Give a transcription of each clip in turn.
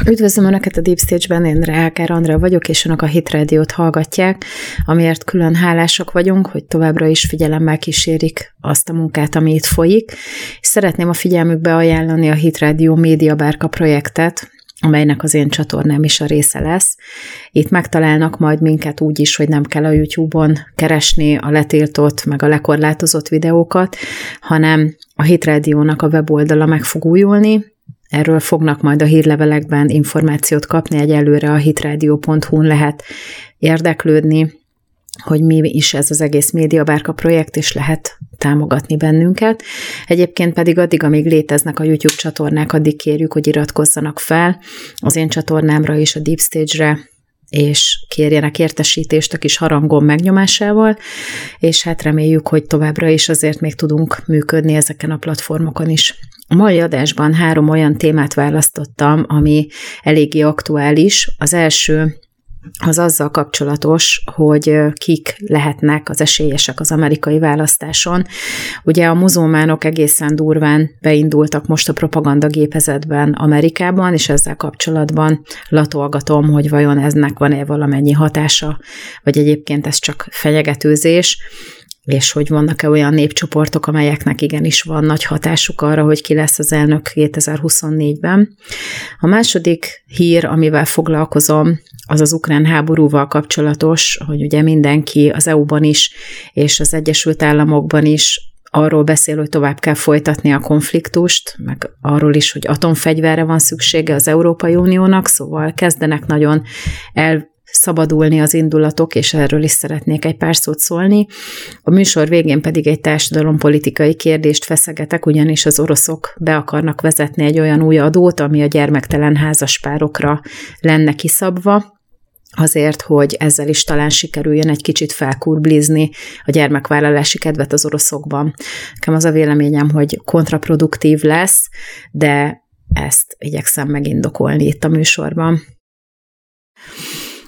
Üdvözlöm Önöket a Deep Stage-ben, én Reáker Andrea vagyok, és Önök a Hit Radio-t hallgatják, amiért külön hálások vagyunk, hogy továbbra is figyelemmel kísérik azt a munkát, ami itt folyik. Szeretném a figyelmükbe ajánlani a Hit Radio Média Bárka projektet, amelynek az én csatornám is a része lesz. Itt megtalálnak majd minket úgy is, hogy nem kell a YouTube-on keresni a letiltott, meg a lekorlátozott videókat, hanem a Hit Radio-nak a weboldala meg fog újulni, Erről fognak majd a hírlevelekben információt kapni, egyelőre a hitradio.hu-n lehet érdeklődni, hogy mi is ez az egész médiabárka projekt, és lehet támogatni bennünket. Egyébként pedig addig, amíg léteznek a YouTube csatornák, addig kérjük, hogy iratkozzanak fel az én csatornámra és a Deep Stage-re, és kérjenek értesítést a kis harangom megnyomásával, és hát reméljük, hogy továbbra is azért még tudunk működni ezeken a platformokon is. A mai adásban három olyan témát választottam, ami eléggé aktuális. Az első az azzal kapcsolatos, hogy kik lehetnek az esélyesek az amerikai választáson. Ugye a muzulmánok egészen durván beindultak most a propagandagépezetben Amerikában, és ezzel kapcsolatban latolgatom, hogy vajon eznek van-e valamennyi hatása, vagy egyébként ez csak fenyegetőzés és hogy vannak-e olyan népcsoportok, amelyeknek igenis van nagy hatásuk arra, hogy ki lesz az elnök 2024-ben. A második hír, amivel foglalkozom, az az ukrán háborúval kapcsolatos, hogy ugye mindenki az EU-ban is és az Egyesült Államokban is arról beszél, hogy tovább kell folytatni a konfliktust, meg arról is, hogy atomfegyverre van szüksége az Európai Uniónak, szóval kezdenek nagyon el szabadulni az indulatok, és erről is szeretnék egy pár szót szólni. A műsor végén pedig egy társadalompolitikai kérdést feszegetek, ugyanis az oroszok be akarnak vezetni egy olyan új adót, ami a gyermektelen házaspárokra lenne kiszabva, azért, hogy ezzel is talán sikerüljön egy kicsit felkurblizni a gyermekvállalási kedvet az oroszokban. Nekem az a véleményem, hogy kontraproduktív lesz, de ezt igyekszem megindokolni itt a műsorban.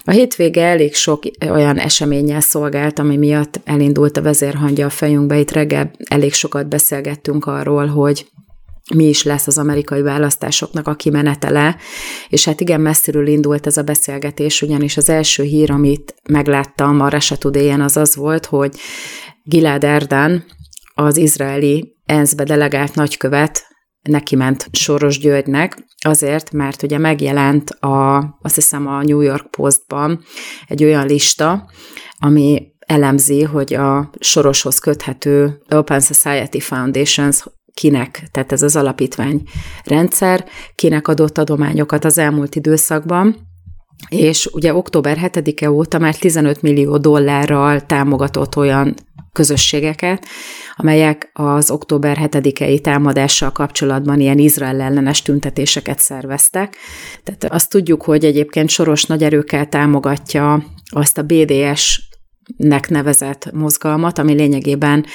A hétvége elég sok olyan eseménnyel szolgált, ami miatt elindult a vezérhangja a fejünkbe. Itt reggel elég sokat beszélgettünk arról, hogy mi is lesz az amerikai választásoknak a kimenetele, és hát igen, messziről indult ez a beszélgetés, ugyanis az első hír, amit megláttam a today az az volt, hogy Gilad Erdan, az izraeli ENSZ-be delegált nagykövet neki ment Soros Györgynek, azért, mert ugye megjelent a, azt hiszem a New York Postban egy olyan lista, ami elemzi, hogy a Soroshoz köthető Open Society Foundations kinek, tehát ez az alapítvány rendszer, kinek adott adományokat az elmúlt időszakban, és ugye október 7-e óta már 15 millió dollárral támogatott olyan közösségeket, amelyek az október 7-i támadással kapcsolatban ilyen Izrael ellenes tüntetéseket szerveztek. Tehát azt tudjuk, hogy egyébként soros nagy erőkkel támogatja azt a BDS nek nevezett mozgalmat, ami lényegében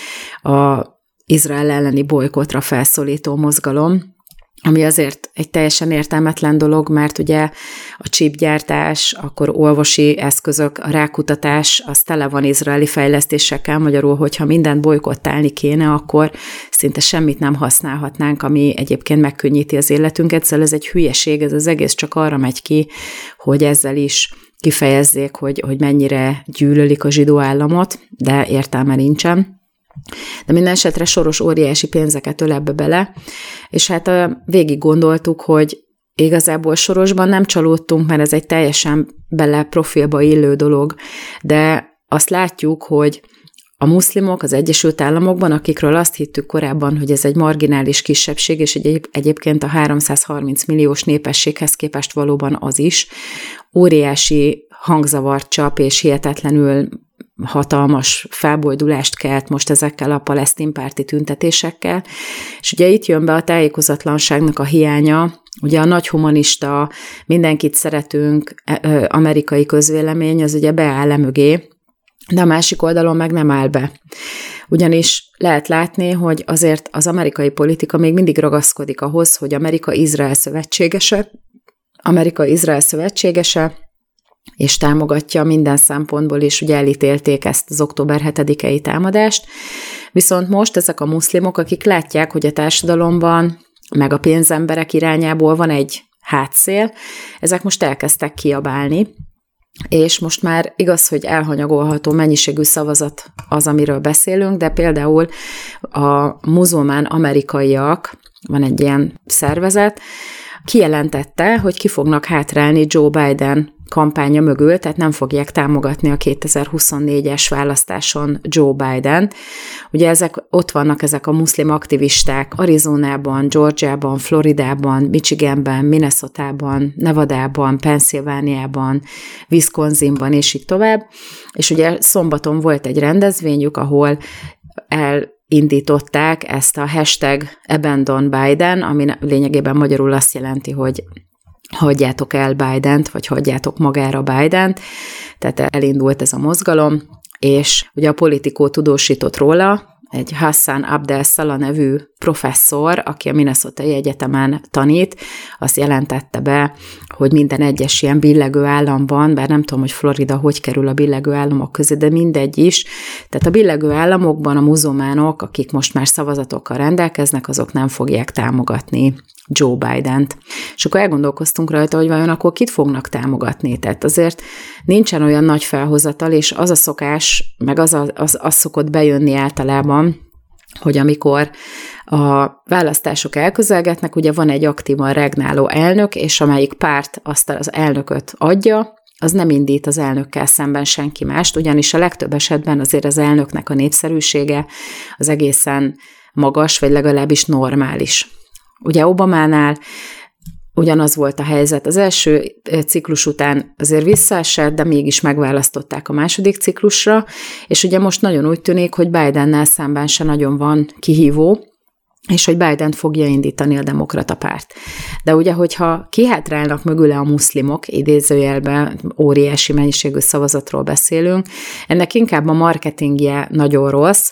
a Izrael elleni bolykotra felszólító mozgalom, ami azért egy teljesen értelmetlen dolog, mert ugye a csípgyártás, akkor olvosi eszközök, a rákutatás, az tele van izraeli fejlesztésekkel, magyarul, hogyha mindent bolykottálni kéne, akkor szinte semmit nem használhatnánk, ami egyébként megkönnyíti az életünket, szóval ez egy hülyeség, ez az egész csak arra megy ki, hogy ezzel is kifejezzék, hogy, hogy mennyire gyűlölik a zsidó államot, de értelme nincsen. De minden esetre soros óriási pénzeket öl ebbe bele, és hát végig gondoltuk, hogy igazából sorosban nem csalódtunk, mert ez egy teljesen bele profilba illő dolog, de azt látjuk, hogy a muszlimok az Egyesült Államokban, akikről azt hittük korábban, hogy ez egy marginális kisebbség, és egy, egyébként a 330 milliós népességhez képest valóban az is, óriási hangzavart csap, és hihetetlenül hatalmas felboldulást kelt most ezekkel a palesztin párti tüntetésekkel. És ugye itt jön be a tájékozatlanságnak a hiánya, ugye a nagy humanista, mindenkit szeretünk e, amerikai közvélemény, az ugye beáll mögé, de a másik oldalon meg nem áll be. Ugyanis lehet látni, hogy azért az amerikai politika még mindig ragaszkodik ahhoz, hogy Amerika Izrael szövetségese, Amerika Izrael szövetségese, és támogatja minden szempontból, és ugye elítélték ezt az október 7-i támadást. Viszont most ezek a muszlimok, akik látják, hogy a társadalomban, meg a pénzemberek irányából van egy hátszél, ezek most elkezdtek kiabálni, és most már igaz, hogy elhanyagolható mennyiségű szavazat az, amiről beszélünk, de például a muzulmán amerikaiak, van egy ilyen szervezet, kijelentette, hogy ki fognak hátrálni Joe Biden kampánya mögül, tehát nem fogják támogatni a 2024-es választáson Joe Biden. Ugye ezek, ott vannak ezek a muszlim aktivisták Arizonában, Georgiában, Floridában, Michiganben, Minnesotában, Nevadában, Pennsylvániában, Wisconsinban, és így tovább. És ugye szombaton volt egy rendezvényük, ahol el indították ezt a hashtag Abandon Biden, ami lényegében magyarul azt jelenti, hogy hagyjátok el Biden-t, vagy hagyjátok magára Biden-t, tehát elindult ez a mozgalom, és ugye a politikó tudósított róla, egy Hassan Abdel Salah nevű professzor, aki a Minnesota Egyetemen tanít, azt jelentette be, hogy minden egyes ilyen billegő államban, bár nem tudom, hogy Florida hogy kerül a billegő államok közé, de mindegy is, tehát a billegő államokban a muzulmánok, akik most már szavazatokkal rendelkeznek, azok nem fogják támogatni Joe Biden-t. És akkor elgondolkoztunk rajta, hogy vajon akkor kit fognak támogatni. Tehát azért nincsen olyan nagy felhozatal, és az a szokás, meg az, a, az, az szokott bejönni általában, hogy amikor a választások elközelgetnek, ugye van egy aktívan regnáló elnök, és amelyik párt azt az elnököt adja, az nem indít az elnökkel szemben senki mást, ugyanis a legtöbb esetben azért az elnöknek a népszerűsége az egészen magas, vagy legalábbis normális. Ugye Obamánál ugyanaz volt a helyzet. Az első ciklus után azért visszaesett, de mégis megválasztották a második ciklusra, és ugye most nagyon úgy tűnik, hogy Bidennel szemben se nagyon van kihívó, és hogy Biden fogja indítani a demokrata párt. De ugye, hogyha kihátrálnak mögüle a muszlimok, idézőjelben óriási mennyiségű szavazatról beszélünk, ennek inkább a marketingje nagyon rossz,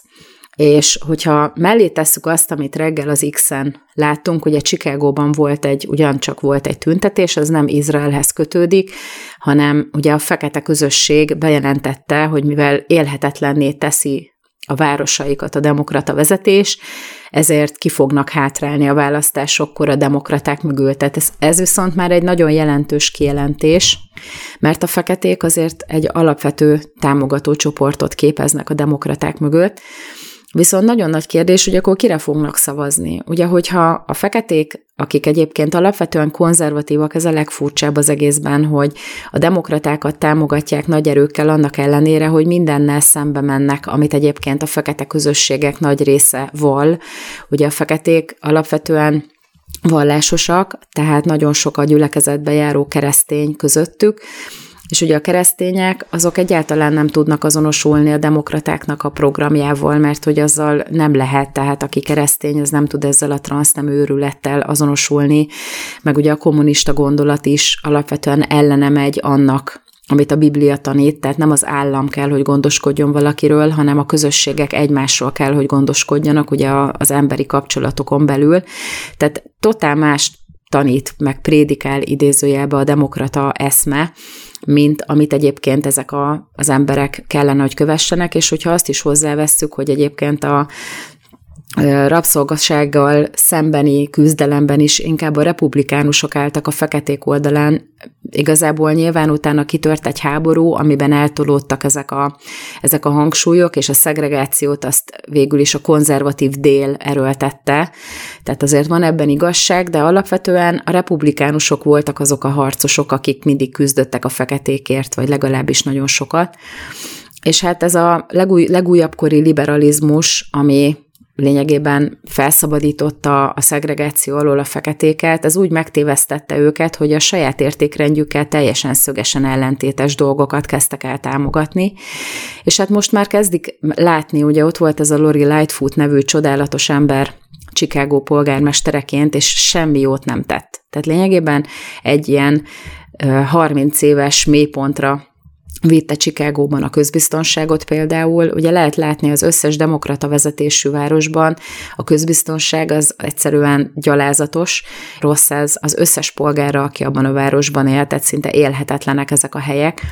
és hogyha mellé tesszük azt, amit reggel az X-en láttunk, ugye Chicagóban volt egy, ugyancsak volt egy tüntetés, az nem Izraelhez kötődik, hanem ugye a fekete közösség bejelentette, hogy mivel élhetetlenné teszi a városaikat a demokrata vezetés, ezért ki fognak hátrálni a választásokkor a demokraták mögül. Tehát ez, ez viszont már egy nagyon jelentős kijelentés, mert a feketék azért egy alapvető támogató csoportot képeznek a demokraták mögött, Viszont nagyon nagy kérdés, hogy akkor kire fognak szavazni. Ugye, hogyha a feketék, akik egyébként alapvetően konzervatívak, ez a legfurcsább az egészben, hogy a demokratákat támogatják nagy erőkkel annak ellenére, hogy mindennel szembe mennek, amit egyébként a fekete közösségek nagy része val. Ugye a feketék alapvetően vallásosak, tehát nagyon sok a gyülekezetbe járó keresztény közöttük, és ugye a keresztények azok egyáltalán nem tudnak azonosulni a demokratáknak a programjával, mert hogy azzal nem lehet, tehát aki keresztény, az nem tud ezzel a transznemű őrülettel azonosulni, meg ugye a kommunista gondolat is alapvetően ellene megy annak, amit a Biblia tanít, tehát nem az állam kell, hogy gondoskodjon valakiről, hanem a közösségek egymásról kell, hogy gondoskodjanak, ugye az emberi kapcsolatokon belül. Tehát totál más tanít, meg prédikál idézőjelbe a demokrata eszme, mint amit egyébként ezek a, az emberek kellene, hogy kövessenek, és hogyha azt is hozzávesszük, hogy egyébként a rabszolgasággal szembeni küzdelemben is inkább a republikánusok álltak a feketék oldalán. Igazából nyilván utána kitört egy háború, amiben eltolódtak ezek a, ezek a hangsúlyok, és a szegregációt azt végül is a konzervatív dél erőltette. Tehát azért van ebben igazság, de alapvetően a republikánusok voltak azok a harcosok, akik mindig küzdöttek a feketékért, vagy legalábbis nagyon sokat. És hát ez a legúj, legújabb kori liberalizmus, ami lényegében felszabadította a szegregáció alól a feketéket, ez úgy megtévesztette őket, hogy a saját értékrendjükkel teljesen szögesen ellentétes dolgokat kezdtek el támogatni, és hát most már kezdik látni, ugye ott volt ez a Lori Lightfoot nevű csodálatos ember, Chicago polgármestereként, és semmi jót nem tett. Tehát lényegében egy ilyen 30 éves mélypontra vitte Csikágóban a közbiztonságot például. Ugye lehet látni az összes demokrata vezetésű városban, a közbiztonság az egyszerűen gyalázatos, rossz ez az összes polgára, aki abban a városban él, tehát szinte élhetetlenek ezek a helyek.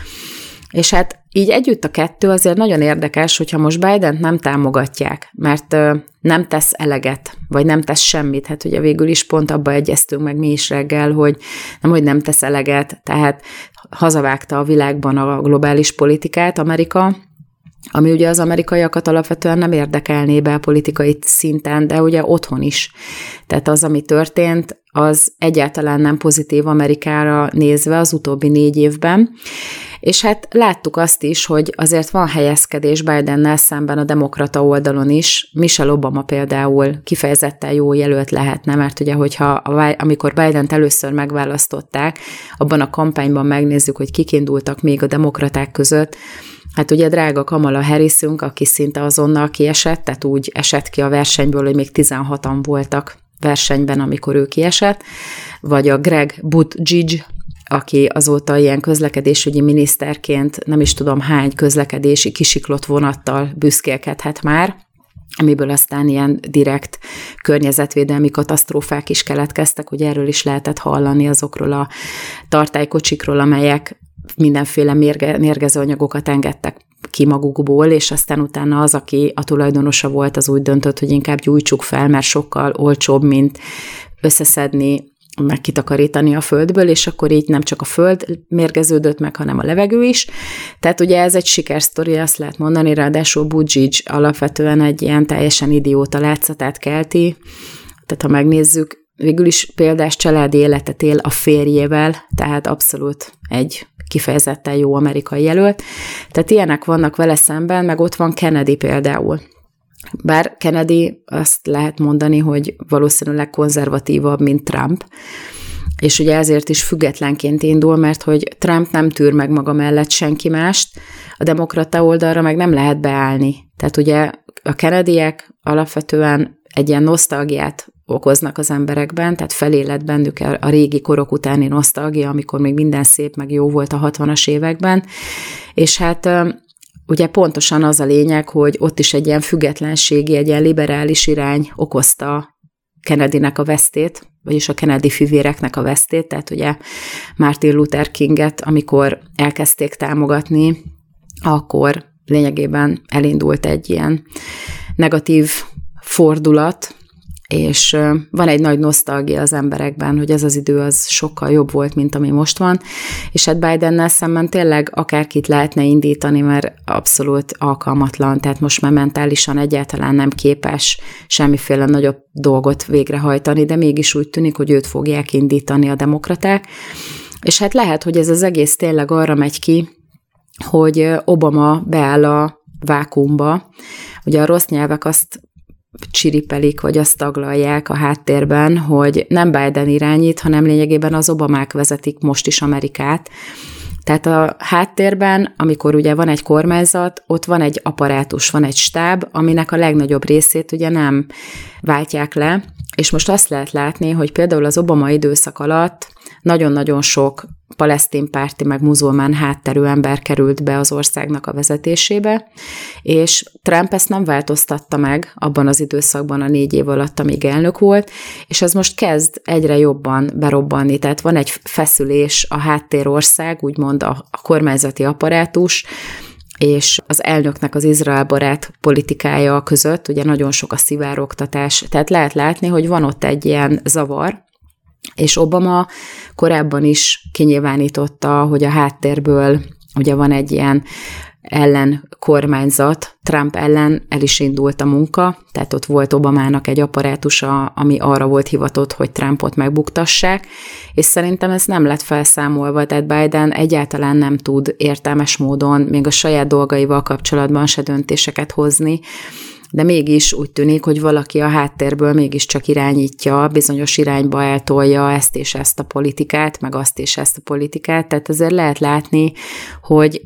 És hát így együtt a kettő azért nagyon érdekes, hogyha most Biden nem támogatják, mert nem tesz eleget, vagy nem tesz semmit. Hát ugye végül is pont abba egyeztünk meg mi is reggel, hogy nem, hogy nem tesz eleget, tehát hazavágta a világban a globális politikát Amerika, ami ugye az amerikaiakat alapvetően nem érdekelné be a politikai szinten, de ugye otthon is. Tehát az, ami történt, az egyáltalán nem pozitív Amerikára nézve az utóbbi négy évben. És hát láttuk azt is, hogy azért van helyezkedés Bidennel szemben a demokrata oldalon is. Michelle Obama például kifejezetten jó jelölt lehetne, mert ugye, hogyha amikor Bident először megválasztották, abban a kampányban megnézzük, hogy kik indultak még a demokraták között, Hát ugye drága Kamala Harrisünk, aki szinte azonnal kiesett, tehát úgy esett ki a versenyből, hogy még 16-an voltak versenyben, amikor ő kiesett, vagy a Greg Buttigieg, aki azóta ilyen közlekedésügyi miniszterként nem is tudom hány közlekedési kisiklott vonattal büszkélkedhet már, amiből aztán ilyen direkt környezetvédelmi katasztrófák is keletkeztek, hogy erről is lehetett hallani azokról a tartálykocsikról, amelyek mindenféle mérge, mérgező anyagokat engedtek ki magukból, és aztán utána az, aki a tulajdonosa volt, az úgy döntött, hogy inkább gyújtsuk fel, mert sokkal olcsóbb, mint összeszedni meg kitakarítani a földből, és akkor így nem csak a föld mérgeződött meg, hanem a levegő is. Tehát ugye ez egy sikersztori, azt lehet mondani, ráadásul Bujjic alapvetően egy ilyen teljesen idióta látszatát kelti, tehát ha megnézzük, végül is példás családi életet él a férjével, tehát abszolút egy kifejezetten jó amerikai jelölt. Tehát ilyenek vannak vele szemben, meg ott van Kennedy például. Bár Kennedy azt lehet mondani, hogy valószínűleg konzervatívabb, mint Trump, és ugye ezért is függetlenként indul, mert hogy Trump nem tűr meg maga mellett senki mást, a demokrata oldalra meg nem lehet beállni. Tehát ugye a Kennedyek alapvetően egy ilyen nosztalgiát okoznak az emberekben, tehát felélet bennük a régi korok utáni nosztalgia, amikor még minden szép, meg jó volt a 60-as években, és hát ugye pontosan az a lényeg, hogy ott is egy ilyen függetlenségi, egy ilyen liberális irány okozta Kennedynek a vesztét, vagyis a Kennedy fivéreknek a vesztét, tehát ugye Martin Luther Kinget, amikor elkezdték támogatni, akkor lényegében elindult egy ilyen negatív fordulat, és van egy nagy nosztalgia az emberekben, hogy ez az idő az sokkal jobb volt, mint ami most van, és hát Bidennel szemben tényleg akárkit lehetne indítani, mert abszolút alkalmatlan, tehát most már mentálisan egyáltalán nem képes semmiféle nagyobb dolgot végrehajtani, de mégis úgy tűnik, hogy őt fogják indítani a demokraták, és hát lehet, hogy ez az egész tényleg arra megy ki, hogy Obama beáll a vákumba. Ugye a rossz nyelvek azt csiripelik, vagy azt taglalják a háttérben, hogy nem Biden irányít, hanem lényegében az Obamák vezetik most is Amerikát. Tehát a háttérben, amikor ugye van egy kormányzat, ott van egy apparátus, van egy stáb, aminek a legnagyobb részét ugye nem váltják le, és most azt lehet látni, hogy például az Obama időszak alatt nagyon-nagyon sok palesztin párti, meg muzulmán hátterű ember került be az országnak a vezetésébe, és Trump ezt nem változtatta meg abban az időszakban a négy év alatt, amíg elnök volt, és ez most kezd egyre jobban berobbanni, tehát van egy feszülés a háttérország, úgymond a, a kormányzati apparátus, és az elnöknek az Izrael barát politikája között, ugye nagyon sok a szivárogtatás, tehát lehet látni, hogy van ott egy ilyen zavar, és Obama korábban is kinyilvánította, hogy a háttérből ugye van egy ilyen ellen kormányzat, Trump ellen el is indult a munka, tehát ott volt Obamának egy apparátusa, ami arra volt hivatott, hogy Trumpot megbuktassák, és szerintem ez nem lett felszámolva, tehát Biden egyáltalán nem tud értelmes módon még a saját dolgaival kapcsolatban se döntéseket hozni, de mégis úgy tűnik, hogy valaki a háttérből mégiscsak irányítja, bizonyos irányba eltolja ezt és ezt a politikát, meg azt és ezt a politikát, tehát azért lehet látni, hogy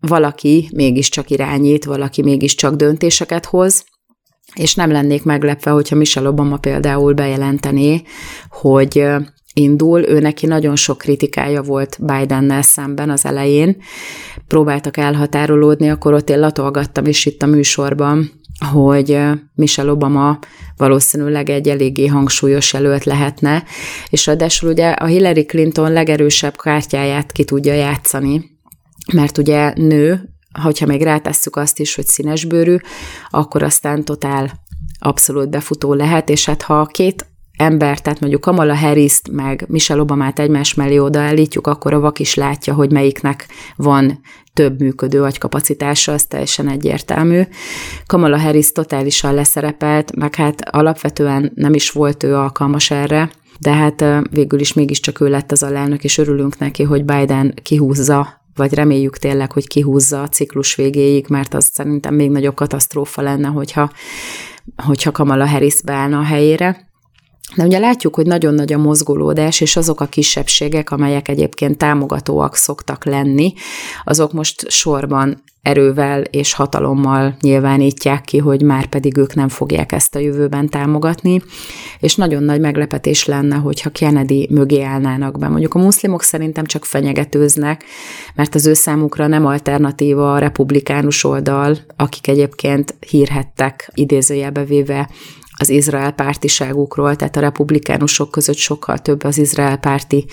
valaki mégiscsak irányít, valaki mégiscsak döntéseket hoz, és nem lennék meglepve, hogyha Michelle Obama például bejelentené, hogy indul, ő neki nagyon sok kritikája volt Bidennel szemben az elején, próbáltak elhatárolódni, akkor ott én latolgattam is itt a műsorban, hogy Michelle Obama valószínűleg egy eléggé hangsúlyos előtt lehetne, és ráadásul ugye a Hillary Clinton legerősebb kártyáját ki tudja játszani, mert ugye nő, hogyha még rátesszük azt is, hogy színesbőrű, akkor aztán totál abszolút befutó lehet, és hát ha a két ember, tehát mondjuk Kamala harris meg Michelle Obamát egymás mellé odaállítjuk, akkor a vak is látja, hogy melyiknek van több működő agykapacitása, az teljesen egyértelmű. Kamala Harris totálisan leszerepelt, meg hát alapvetően nem is volt ő alkalmas erre, de hát végül is mégiscsak ő lett az alelnök, és örülünk neki, hogy Biden kihúzza vagy reméljük tényleg, hogy kihúzza a ciklus végéig, mert az szerintem még nagyobb katasztrófa lenne, hogyha, hogyha Kamala Harris beállna a helyére. De ugye látjuk, hogy nagyon nagy a mozgolódás, és azok a kisebbségek, amelyek egyébként támogatóak szoktak lenni, azok most sorban erővel és hatalommal nyilvánítják ki, hogy már pedig ők nem fogják ezt a jövőben támogatni, és nagyon nagy meglepetés lenne, hogyha Kennedy mögé állnának be. Mondjuk a muszlimok szerintem csak fenyegetőznek, mert az ő számukra nem alternatíva a republikánus oldal, akik egyébként hírhettek idézőjelbe véve az Izrael pártiságukról, tehát a republikánusok között sokkal több az Izrael párti,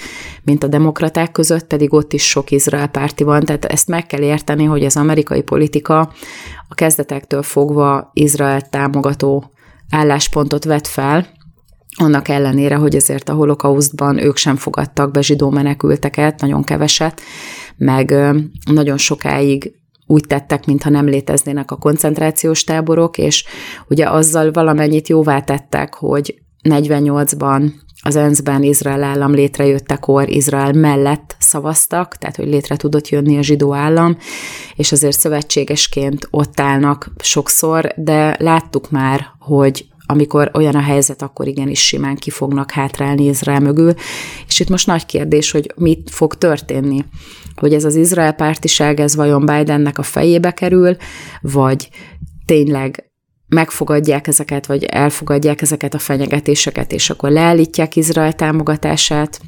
mint a demokraták között, pedig ott is sok Izrael párti van, tehát ezt meg kell érteni, hogy az amerikai politika a kezdetektől fogva Izrael támogató álláspontot vet fel, annak ellenére, hogy azért a holokausztban ők sem fogadtak be zsidó menekülteket, nagyon keveset, meg nagyon sokáig úgy tettek, mintha nem léteznének a koncentrációs táborok, és ugye azzal valamennyit jóvá tettek, hogy 48-ban az ENSZ-ben Izrael állam létrejöttekor Izrael mellett szavaztak, tehát hogy létre tudott jönni a zsidó állam, és azért szövetségesként ott állnak sokszor, de láttuk már, hogy amikor olyan a helyzet, akkor igenis simán ki fognak hátrálni Izrael mögül. És itt most nagy kérdés, hogy mit fog történni. Hogy ez az Izrael pártiság, ez vajon Bidennek a fejébe kerül, vagy tényleg megfogadják ezeket, vagy elfogadják ezeket a fenyegetéseket, és akkor leállítják Izrael támogatását,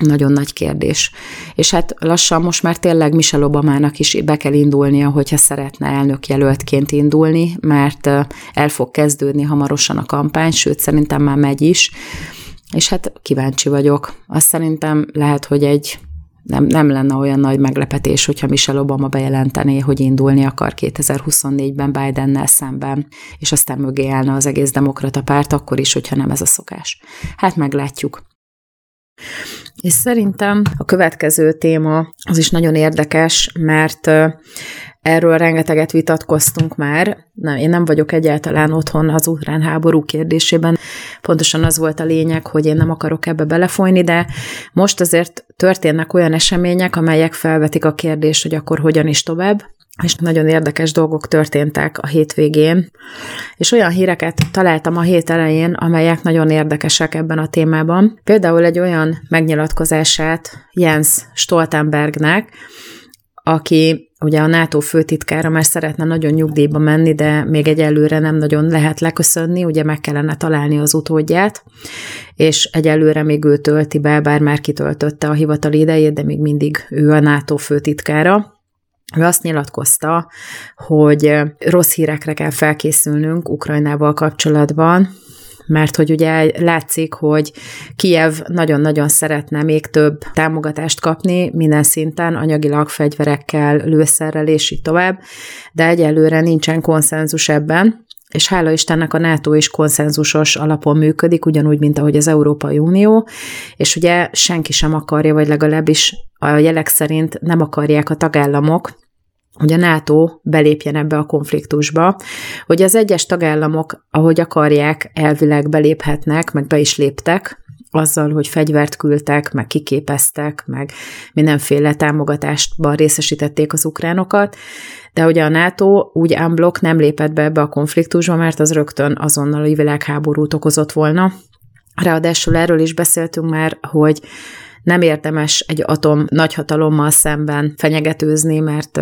nagyon nagy kérdés. És hát lassan most már tényleg Michelle Obamának is be kell indulnia, hogyha szeretne elnök jelöltként indulni, mert el fog kezdődni hamarosan a kampány, sőt szerintem már megy is, és hát kíváncsi vagyok. Azt szerintem lehet, hogy egy nem, nem lenne olyan nagy meglepetés, hogyha Michelle Obama bejelentené, hogy indulni akar 2024-ben Bidennel szemben, és aztán mögé állna az egész demokrata párt, akkor is, hogyha nem ez a szokás. Hát meglátjuk. És szerintem a következő téma az is nagyon érdekes, mert erről rengeteget vitatkoztunk már. Nem, én nem vagyok egyáltalán otthon az ukrán háború kérdésében. Pontosan az volt a lényeg, hogy én nem akarok ebbe belefolyni, de most azért történnek olyan események, amelyek felvetik a kérdést, hogy akkor hogyan is tovább és nagyon érdekes dolgok történtek a hétvégén, és olyan híreket találtam a hét elején, amelyek nagyon érdekesek ebben a témában. Például egy olyan megnyilatkozását Jens Stoltenbergnek, aki ugye a NATO főtitkára már szeretne nagyon nyugdíjba menni, de még egyelőre nem nagyon lehet leköszönni, ugye meg kellene találni az utódját, és egyelőre még ő tölti be, bár már kitöltötte a hivatali idejét, de még mindig ő a NATO főtitkára. Ő azt nyilatkozta, hogy rossz hírekre kell felkészülnünk Ukrajnával kapcsolatban, mert hogy ugye látszik, hogy Kiev nagyon-nagyon szeretne még több támogatást kapni minden szinten, anyagilag fegyverekkel, lőszerrel és így tovább, de egyelőre nincsen konszenzus ebben, és hála Istennek a NATO is konszenzusos alapon működik, ugyanúgy, mint ahogy az Európai Unió, és ugye senki sem akarja, vagy legalábbis a jelek szerint nem akarják a tagállamok, hogy a NATO belépjen ebbe a konfliktusba, hogy az egyes tagállamok, ahogy akarják, elvileg beléphetnek, meg be is léptek, azzal, hogy fegyvert küldtek, meg kiképeztek, meg mindenféle támogatástban részesítették az ukránokat, de hogy a NATO úgy unblock nem lépett be ebbe a konfliktusba, mert az rögtön azonnal a világháborút okozott volna. Ráadásul erről is beszéltünk már, hogy nem érdemes egy atom nagyhatalommal szemben fenyegetőzni, mert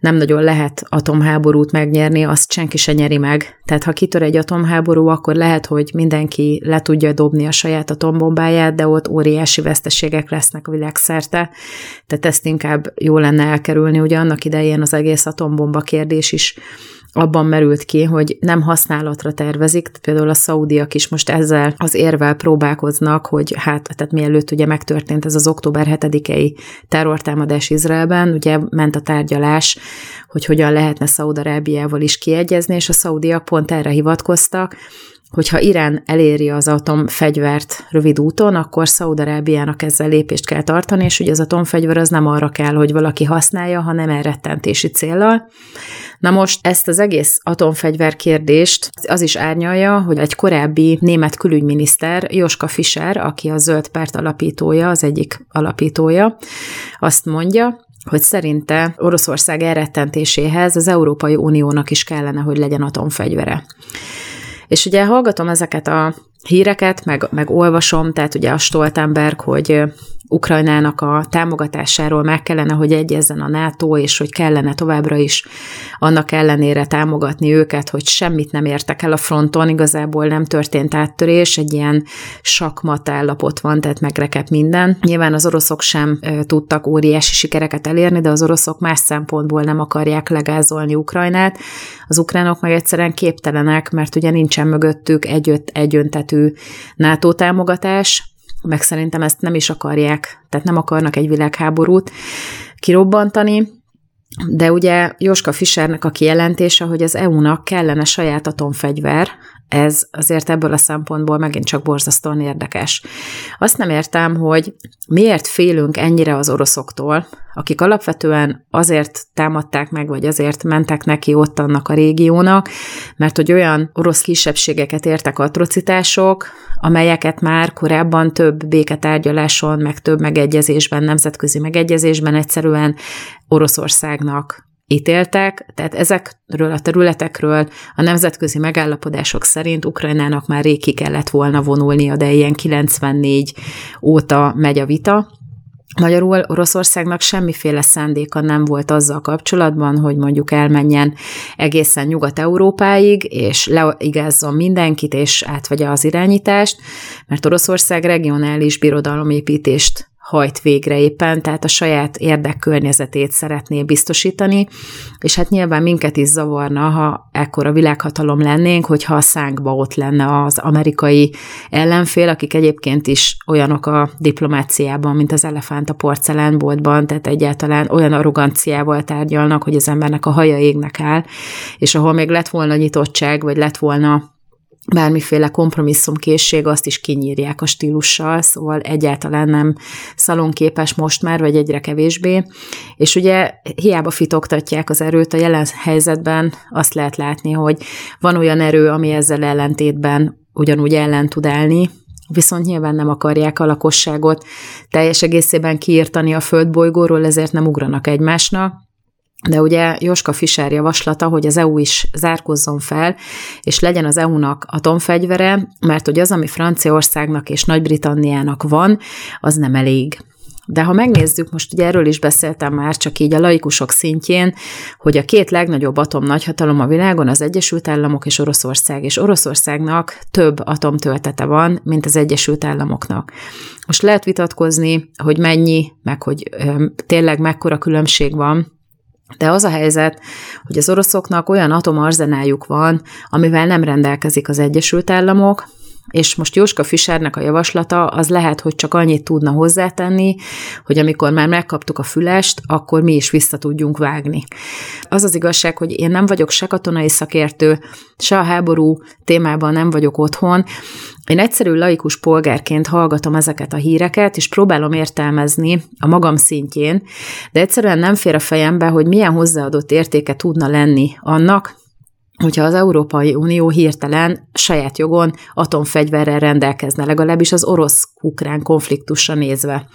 nem nagyon lehet atomháborút megnyerni, azt senki se nyeri meg. Tehát ha kitör egy atomháború, akkor lehet, hogy mindenki le tudja dobni a saját atombombáját, de ott óriási veszteségek lesznek a világszerte. Tehát ezt inkább jó lenne elkerülni. Ugye annak idején az egész atombomba kérdés is abban merült ki, hogy nem használatra tervezik, például a szaudiak is most ezzel az érvel próbálkoznak, hogy hát, tehát mielőtt ugye megtörtént ez az október 7-i terrortámadás Izraelben, ugye ment a tárgyalás, hogy hogyan lehetne Szaudarábiával is kiegyezni, és a szaudiak pont erre hivatkoztak, hogyha Irán eléri az atomfegyvert rövid úton, akkor Szaudarábiának ezzel lépést kell tartani, és ugye az atomfegyver az nem arra kell, hogy valaki használja, hanem elrettentési céllal. Na most ezt az egész atomfegyver kérdést az is árnyalja, hogy egy korábbi német külügyminiszter, Joska Fischer, aki a Zöld Párt alapítója, az egyik alapítója, azt mondja, hogy szerinte Oroszország elrettentéséhez az Európai Uniónak is kellene, hogy legyen atomfegyvere. És ugye hallgatom ezeket a híreket, meg, meg olvasom, tehát ugye a Stoltenberg, hogy Ukrajnának a támogatásáról meg kellene, hogy egyezzen a NATO, és hogy kellene továbbra is annak ellenére támogatni őket, hogy semmit nem értek el a fronton, igazából nem történt áttörés, egy ilyen sakmat állapot van, tehát megrekedt minden. Nyilván az oroszok sem tudtak óriási sikereket elérni, de az oroszok más szempontból nem akarják legázolni Ukrajnát. Az ukránok meg egyszerűen képtelenek, mert ugye nincsen mögöttük egy, egyöntetű NATO támogatás, meg szerintem ezt nem is akarják, tehát nem akarnak egy világháborút kirobbantani, de ugye Joska Fischernek a kijelentése, hogy az EU-nak kellene saját atomfegyver, ez azért ebből a szempontból megint csak borzasztóan érdekes. Azt nem értem, hogy miért félünk ennyire az oroszoktól, akik alapvetően azért támadták meg, vagy azért mentek neki ott annak a régiónak, mert hogy olyan orosz kisebbségeket értek atrocitások, amelyeket már korábban több béketárgyaláson, meg több megegyezésben, nemzetközi megegyezésben egyszerűen Oroszországnak ítéltek, tehát ezekről a területekről a nemzetközi megállapodások szerint Ukrajnának már rég ki kellett volna vonulnia, de ilyen 94 óta megy a vita. Magyarul Oroszországnak semmiféle szándéka nem volt azzal kapcsolatban, hogy mondjuk elmenjen egészen Nyugat-Európáig, és leigázzon mindenkit, és átvegye az irányítást, mert Oroszország regionális birodalomépítést hajt végre éppen, tehát a saját érdekkörnyezetét szeretné biztosítani, és hát nyilván minket is zavarna, ha ekkora világhatalom lennénk, hogyha a szánkba ott lenne az amerikai ellenfél, akik egyébként is olyanok a diplomáciában, mint az elefánt a porcelánboltban, tehát egyáltalán olyan arroganciával tárgyalnak, hogy az embernek a haja égnek áll, és ahol még lett volna nyitottság, vagy lett volna bármiféle kompromisszumkészség, azt is kinyírják a stílussal, szóval egyáltalán nem szalonképes most már, vagy egyre kevésbé. És ugye hiába fitoktatják az erőt, a jelen helyzetben azt lehet látni, hogy van olyan erő, ami ezzel ellentétben ugyanúgy ellen tud állni, viszont nyilván nem akarják a lakosságot teljes egészében kiírtani a földbolygóról, ezért nem ugranak egymásnak, de ugye Joska Fischer javaslata, hogy az EU is zárkozzon fel, és legyen az EU-nak atomfegyvere, mert hogy az, ami Franciaországnak és Nagy-Britanniának van, az nem elég. De ha megnézzük, most ugye erről is beszéltem már, csak így a laikusok szintjén, hogy a két legnagyobb atom nagyhatalom a világon az Egyesült Államok és Oroszország, és Oroszországnak több atomtöltete van, mint az Egyesült Államoknak. Most lehet vitatkozni, hogy mennyi, meg hogy ö, tényleg mekkora különbség van, de az a helyzet, hogy az oroszoknak olyan atomarzenájuk van, amivel nem rendelkezik az Egyesült Államok, és most Jóska Fischernek a javaslata az lehet, hogy csak annyit tudna hozzátenni, hogy amikor már megkaptuk a fülest, akkor mi is vissza tudjunk vágni. Az az igazság, hogy én nem vagyok se katonai szakértő, se a háború témában nem vagyok otthon, én egyszerű laikus polgárként hallgatom ezeket a híreket, és próbálom értelmezni a magam szintjén, de egyszerűen nem fér a fejembe, hogy milyen hozzáadott értéke tudna lenni annak, hogyha az Európai Unió hirtelen saját jogon atomfegyverrel rendelkezne, legalábbis az orosz-ukrán konfliktusra nézve.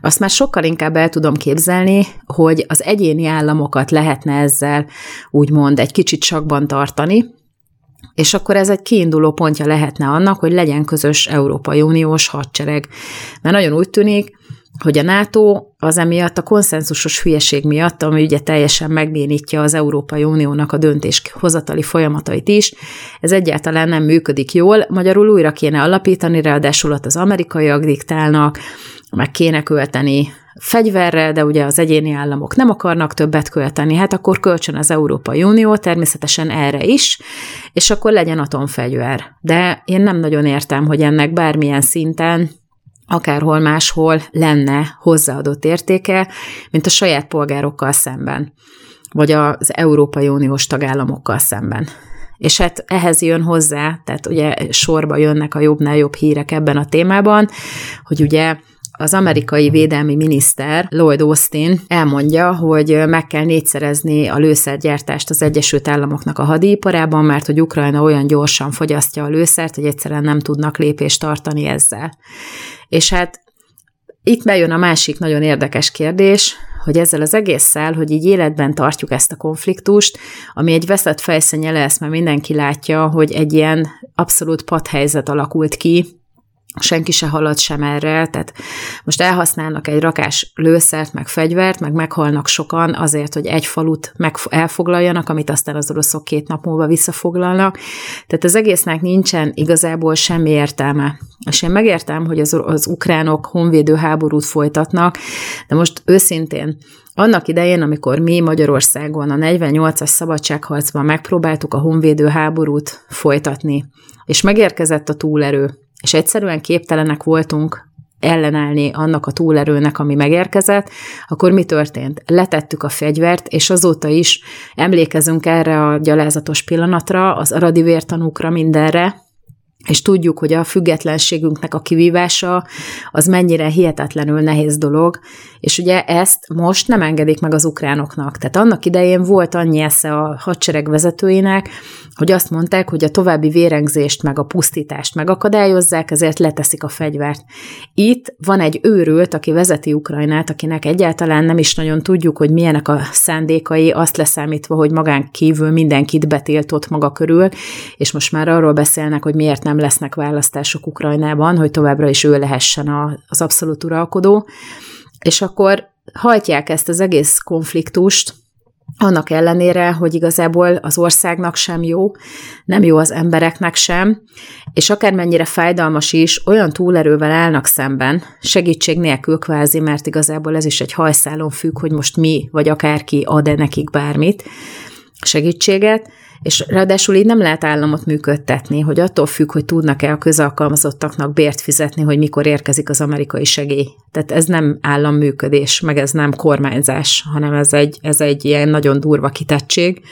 Azt már sokkal inkább el tudom képzelni, hogy az egyéni államokat lehetne ezzel úgymond egy kicsit sakban tartani, és akkor ez egy kiinduló pontja lehetne annak, hogy legyen közös Európai Uniós hadsereg. Mert nagyon úgy tűnik, hogy a NATO az emiatt a konszenzusos hülyeség miatt, ami ugye teljesen megbénítja az Európai Uniónak a döntéshozatali folyamatait is, ez egyáltalán nem működik jól, magyarul újra kéne alapítani, ráadásul ott az amerikaiak diktálnak, meg kéne költeni fegyverre, de ugye az egyéni államok nem akarnak többet költeni, hát akkor kölcsön az Európai Unió természetesen erre is, és akkor legyen atomfegyver. De én nem nagyon értem, hogy ennek bármilyen szinten akárhol máshol lenne hozzáadott értéke, mint a saját polgárokkal szemben, vagy az Európai Uniós tagállamokkal szemben. És hát ehhez jön hozzá, tehát ugye sorba jönnek a jobbnál jobb hírek ebben a témában, hogy ugye az amerikai védelmi miniszter Lloyd Austin elmondja, hogy meg kell négyszerezni a lőszergyártást az Egyesült Államoknak a hadiiparában, mert hogy Ukrajna olyan gyorsan fogyasztja a lőszert, hogy egyszerűen nem tudnak lépést tartani ezzel. És hát itt bejön a másik nagyon érdekes kérdés, hogy ezzel az egésszel, hogy így életben tartjuk ezt a konfliktust, ami egy veszett fejszenye lesz, mert mindenki látja, hogy egy ilyen abszolút padhelyzet alakult ki, senki se halad sem erre, tehát most elhasználnak egy rakás lőszert, meg fegyvert, meg meghalnak sokan azért, hogy egy falut meg elfoglaljanak, amit aztán az oroszok két nap múlva visszafoglalnak. Tehát az egésznek nincsen igazából semmi értelme. És én megértem, hogy az, az ukránok honvédő háborút folytatnak, de most őszintén annak idején, amikor mi Magyarországon a 48-as szabadságharcban megpróbáltuk a honvédő háborút folytatni, és megérkezett a túlerő, és egyszerűen képtelenek voltunk ellenállni annak a túlerőnek, ami megérkezett, akkor mi történt? Letettük a fegyvert, és azóta is emlékezünk erre a gyalázatos pillanatra, az aradi vértanúkra, mindenre, és tudjuk, hogy a függetlenségünknek a kivívása az mennyire hihetetlenül nehéz dolog, és ugye ezt most nem engedik meg az ukránoknak. Tehát annak idején volt annyi esze a hadsereg vezetőinek, hogy azt mondták, hogy a további vérengzést meg a pusztítást megakadályozzák, ezért leteszik a fegyvert. Itt van egy őrült, aki vezeti Ukrajnát, akinek egyáltalán nem is nagyon tudjuk, hogy milyenek a szándékai, azt leszámítva, hogy magán kívül mindenkit betiltott maga körül, és most már arról beszélnek, hogy miért nem lesznek választások Ukrajnában, hogy továbbra is ő lehessen az abszolút uralkodó. És akkor hajtják ezt az egész konfliktust, annak ellenére, hogy igazából az országnak sem jó, nem jó az embereknek sem, és akármennyire fájdalmas is, olyan túlerővel állnak szemben, segítség nélkül kvázi, mert igazából ez is egy hajszálon függ, hogy most mi, vagy akárki ad-e nekik bármit, segítséget, és ráadásul így nem lehet államot működtetni, hogy attól függ, hogy tudnak-e a közalkalmazottaknak bért fizetni, hogy mikor érkezik az amerikai segély. Tehát ez nem államműködés, meg ez nem kormányzás, hanem ez egy, ez egy ilyen nagyon durva kitettség.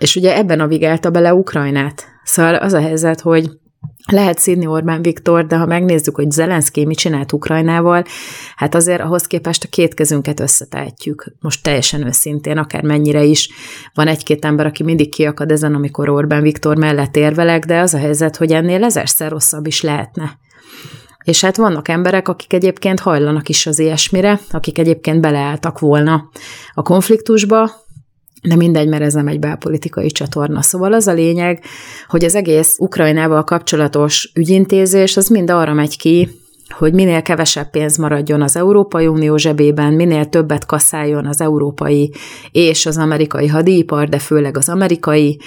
És ugye ebben navigálta bele Ukrajnát. Szóval az a helyzet, hogy lehet szídni Orbán Viktor, de ha megnézzük, hogy Zelenszky mit csinált Ukrajnával, hát azért ahhoz képest a két kezünket összetehetjük. Most teljesen őszintén, akár mennyire is. Van egy-két ember, aki mindig kiakad ezen, amikor Orbán Viktor mellett érvelek, de az a helyzet, hogy ennél ezerszer rosszabb is lehetne. És hát vannak emberek, akik egyébként hajlanak is az ilyesmire, akik egyébként beleálltak volna a konfliktusba, de mindegy, mert ez nem egy belpolitikai csatorna. Szóval az a lényeg, hogy az egész Ukrajnával kapcsolatos ügyintézés az mind arra megy ki, hogy minél kevesebb pénz maradjon az Európai Unió zsebében, minél többet kaszáljon az európai és az amerikai hadipar, de főleg az amerikai,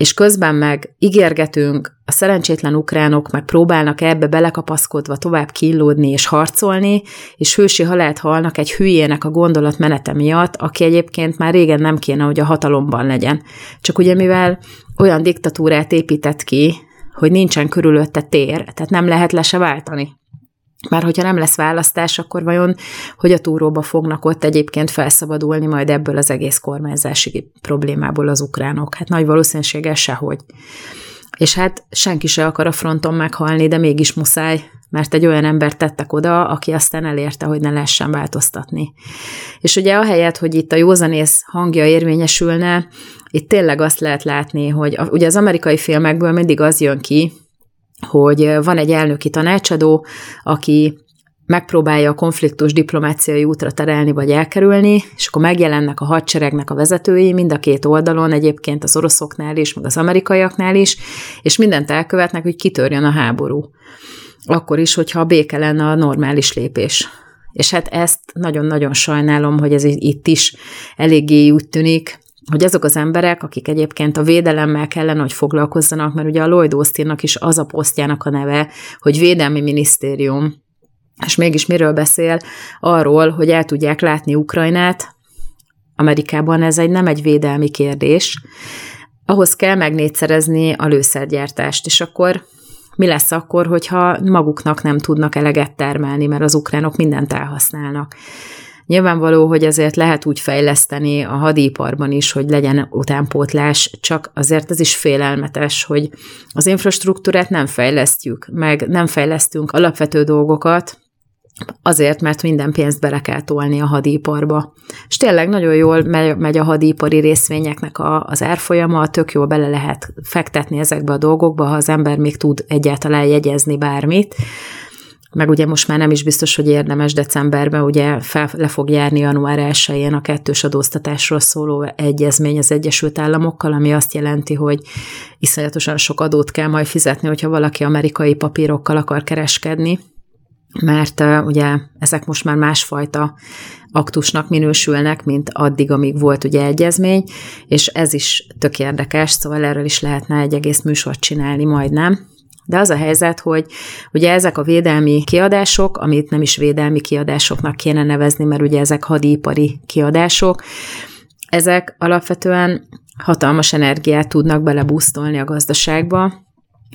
és közben meg ígérgetünk, a szerencsétlen ukránok meg próbálnak ebbe belekapaszkodva tovább killódni és harcolni, és hősi halált halnak egy hülyének a gondolat menete miatt, aki egyébként már régen nem kéne, hogy a hatalomban legyen. Csak ugye mivel olyan diktatúrát épített ki, hogy nincsen körülötte tér, tehát nem lehet le se váltani. Már hogyha nem lesz választás, akkor vajon hogy a túróba fognak ott egyébként felszabadulni majd ebből az egész kormányzási problémából az ukránok? Hát nagy valószínűséggel sehogy. És hát senki se akar a fronton meghalni, de mégis muszáj, mert egy olyan ember tettek oda, aki aztán elérte, hogy ne lehessen változtatni. És ugye ahelyett, hogy itt a józanész hangja érvényesülne, itt tényleg azt lehet látni, hogy ugye az amerikai filmekből mindig az jön ki, hogy van egy elnöki tanácsadó, aki megpróbálja a konfliktus diplomáciai útra terelni vagy elkerülni, és akkor megjelennek a hadseregnek a vezetői mind a két oldalon, egyébként az oroszoknál is, meg az amerikaiaknál is, és mindent elkövetnek, hogy kitörjön a háború. Akkor is, hogyha a béke lenne a normális lépés. És hát ezt nagyon-nagyon sajnálom, hogy ez itt is eléggé úgy tűnik, hogy azok az emberek, akik egyébként a védelemmel kellene, hogy foglalkozzanak, mert ugye a Lloyd Austinnak is az a posztjának a neve, hogy Védelmi Minisztérium, és mégis miről beszél? Arról, hogy el tudják látni Ukrajnát. Amerikában ez egy nem egy védelmi kérdés. Ahhoz kell megnégyszerezni a lőszergyártást, és akkor mi lesz akkor, hogyha maguknak nem tudnak eleget termelni, mert az ukránok mindent elhasználnak. Nyilvánvaló, hogy azért lehet úgy fejleszteni a hadiparban is, hogy legyen utánpótlás, csak azért ez is félelmetes, hogy az infrastruktúrát nem fejlesztjük, meg nem fejlesztünk alapvető dolgokat, Azért, mert minden pénzt bele kell tolni a hadiparba. És tényleg nagyon jól megy, a hadipari részvényeknek a, az árfolyama, tök jól bele lehet fektetni ezekbe a dolgokba, ha az ember még tud egyáltalán jegyezni bármit. Meg ugye most már nem is biztos, hogy érdemes decemberben, ugye fel, le fog járni január 1-én a kettős adóztatásról szóló egyezmény az Egyesült Államokkal, ami azt jelenti, hogy iszonyatosan sok adót kell majd fizetni, hogyha valaki amerikai papírokkal akar kereskedni mert ugye ezek most már másfajta aktusnak minősülnek, mint addig, amíg volt ugye egyezmény, és ez is tök érdekes, szóval erről is lehetne egy egész műsort csinálni majdnem. De az a helyzet, hogy ugye ezek a védelmi kiadások, amit nem is védelmi kiadásoknak kéne nevezni, mert ugye ezek hadipari kiadások, ezek alapvetően hatalmas energiát tudnak belebusztolni a gazdaságba,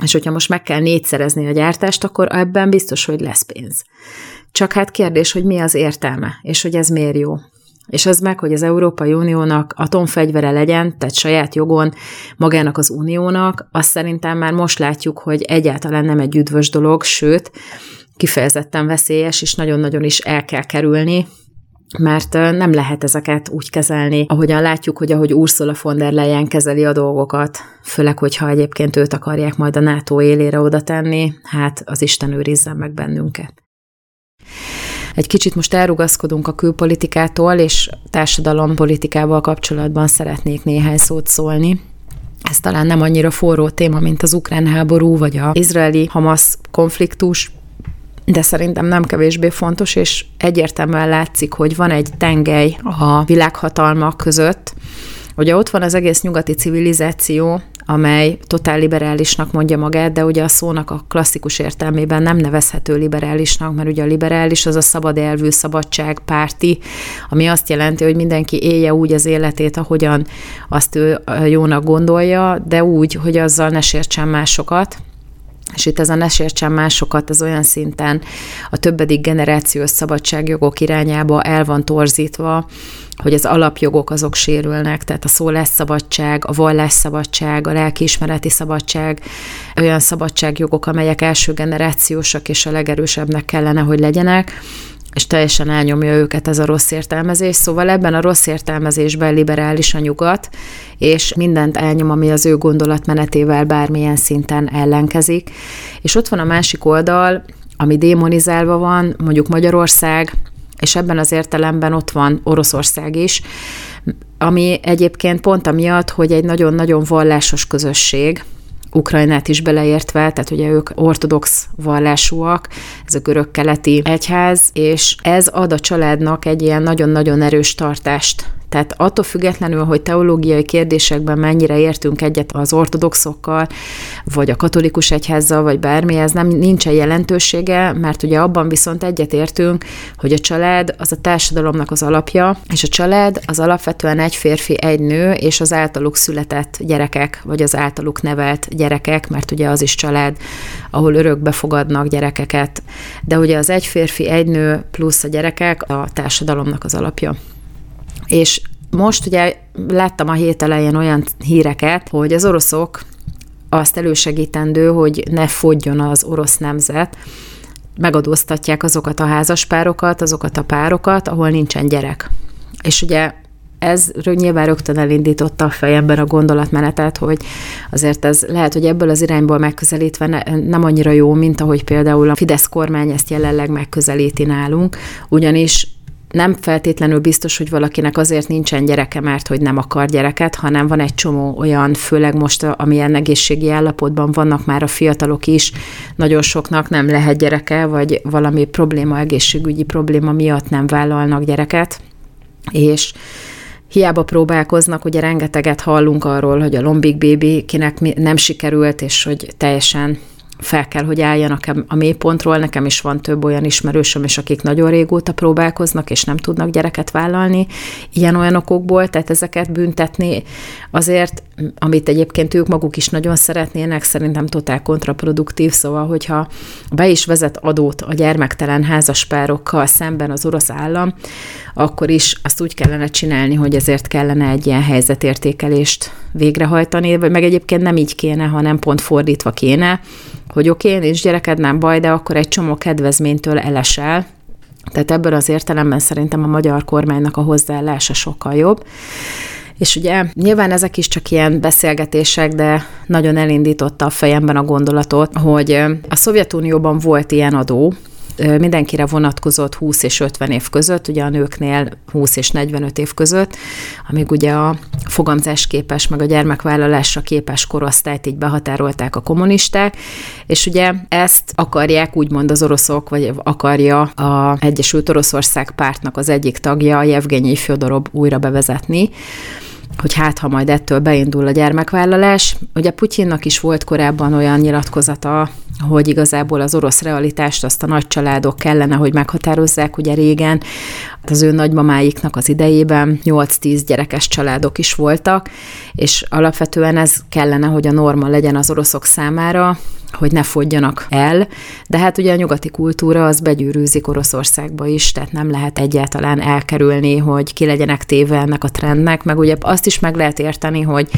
és hogyha most meg kell négyszerezni a gyártást, akkor ebben biztos, hogy lesz pénz. Csak hát kérdés, hogy mi az értelme, és hogy ez miért jó. És az meg, hogy az Európai Uniónak atomfegyvere legyen, tehát saját jogon magának az uniónak, azt szerintem már most látjuk, hogy egyáltalán nem egy üdvös dolog, sőt, kifejezetten veszélyes, és nagyon-nagyon is el kell kerülni, mert nem lehet ezeket úgy kezelni, ahogyan látjuk, hogy ahogy Ursula von der Leyen kezeli a dolgokat, főleg, hogyha egyébként őt akarják majd a NATO élére oda tenni, hát az Isten őrizzen meg bennünket. Egy kicsit most elrugaszkodunk a külpolitikától, és társadalompolitikával kapcsolatban szeretnék néhány szót szólni. Ez talán nem annyira forró téma, mint az ukrán háború, vagy a izraeli-Hamas konfliktus, de szerintem nem kevésbé fontos, és egyértelműen látszik, hogy van egy tengely a világhatalmak között, Ugye ott van az egész nyugati civilizáció, amely totál liberálisnak mondja magát, de ugye a szónak a klasszikus értelmében nem nevezhető liberálisnak, mert ugye a liberális az a szabad elvű szabadság párti, ami azt jelenti, hogy mindenki élje úgy az életét, ahogyan azt ő jónak gondolja, de úgy, hogy azzal ne sértsen másokat, és itt ez a ne sértsen másokat, ez olyan szinten a többedik generációs szabadságjogok irányába el van torzítva, hogy az alapjogok azok sérülnek, tehát a szólásszabadság, a vallásszabadság, a lelkiismereti szabadság, olyan szabadságjogok, amelyek első generációsak és a legerősebbnek kellene, hogy legyenek, és teljesen elnyomja őket ez a rossz értelmezés. Szóval ebben a rossz értelmezésben liberális a nyugat, és mindent elnyom, ami az ő gondolatmenetével bármilyen szinten ellenkezik. És ott van a másik oldal, ami démonizálva van, mondjuk Magyarország, és ebben az értelemben ott van Oroszország is, ami egyébként pont amiatt, hogy egy nagyon-nagyon vallásos közösség, Ukrajnát is beleértve, tehát ugye ők ortodox vallásúak, ez a görög-keleti egyház, és ez ad a családnak egy ilyen nagyon-nagyon erős tartást tehát attól függetlenül, hogy teológiai kérdésekben mennyire értünk egyet az ortodoxokkal, vagy a katolikus egyházzal, vagy bármi, ez nem nincsen jelentősége, mert ugye abban viszont egyet értünk, hogy a család az a társadalomnak az alapja, és a család az alapvetően egy férfi, egy nő, és az általuk született gyerekek, vagy az általuk nevelt gyerekek, mert ugye az is család, ahol örökbe fogadnak gyerekeket. De ugye az egy férfi, egy nő plusz a gyerekek a társadalomnak az alapja. És most ugye láttam a hét elején olyan híreket, hogy az oroszok azt elősegítendő, hogy ne fogjon az orosz nemzet, megadóztatják azokat a házaspárokat, azokat a párokat, ahol nincsen gyerek. És ugye ez nyilván rögtön elindította a fejemben a gondolatmenetet, hogy azért ez lehet, hogy ebből az irányból megközelítve ne, nem annyira jó, mint ahogy például a Fidesz kormány ezt jelenleg megközelíti nálunk, ugyanis nem feltétlenül biztos, hogy valakinek azért nincsen gyereke, mert hogy nem akar gyereket, hanem van egy csomó olyan, főleg most, amilyen egészségi állapotban vannak már a fiatalok is, nagyon soknak nem lehet gyereke, vagy valami probléma, egészségügyi probléma miatt nem vállalnak gyereket, és hiába próbálkoznak, ugye rengeteget hallunk arról, hogy a lombik bébi kinek nem sikerült, és hogy teljesen fel kell, hogy álljanak a mélypontról. Nekem is van több olyan ismerősöm is, akik nagyon régóta próbálkoznak, és nem tudnak gyereket vállalni ilyen-olyan okokból, tehát ezeket büntetni azért, amit egyébként ők maguk is nagyon szeretnének, szerintem totál kontraproduktív, szóval, hogyha be is vezet adót a gyermektelen házaspárokkal szemben az orosz állam, akkor is azt úgy kellene csinálni, hogy ezért kellene egy ilyen helyzetértékelést végrehajtani, vagy meg egyébként nem így kéne, hanem pont fordítva kéne, hogy oké, okay, nincs gyereked, nem baj, de akkor egy csomó kedvezménytől elesel, tehát ebből az értelemben szerintem a magyar kormánynak a hozzáállása sokkal jobb. És ugye nyilván ezek is csak ilyen beszélgetések, de nagyon elindította a fejemben a gondolatot, hogy a Szovjetunióban volt ilyen adó, mindenkire vonatkozott 20 és 50 év között, ugye a nőknél 20 és 45 év között, amíg ugye a fogamzás képes, meg a gyermekvállalásra képes korosztályt így behatárolták a kommunisták, és ugye ezt akarják úgymond az oroszok, vagy akarja a Egyesült Oroszország pártnak az egyik tagja, Jevgenyi Fyodorov újra bevezetni, hogy hát, ha majd ettől beindul a gyermekvállalás. Ugye Putyinnak is volt korábban olyan nyilatkozata, hogy igazából az orosz realitást azt a nagy családok kellene, hogy meghatározzák, ugye régen. Az ő nagymamáiknak az idejében 8-10 gyerekes családok is voltak, és alapvetően ez kellene, hogy a norma legyen az oroszok számára, hogy ne fogjanak el, de hát ugye a nyugati kultúra az begyűrűzik Oroszországba is, tehát nem lehet egyáltalán elkerülni, hogy ki legyenek téve ennek a trendnek, meg ugye azt is meg lehet érteni, hogy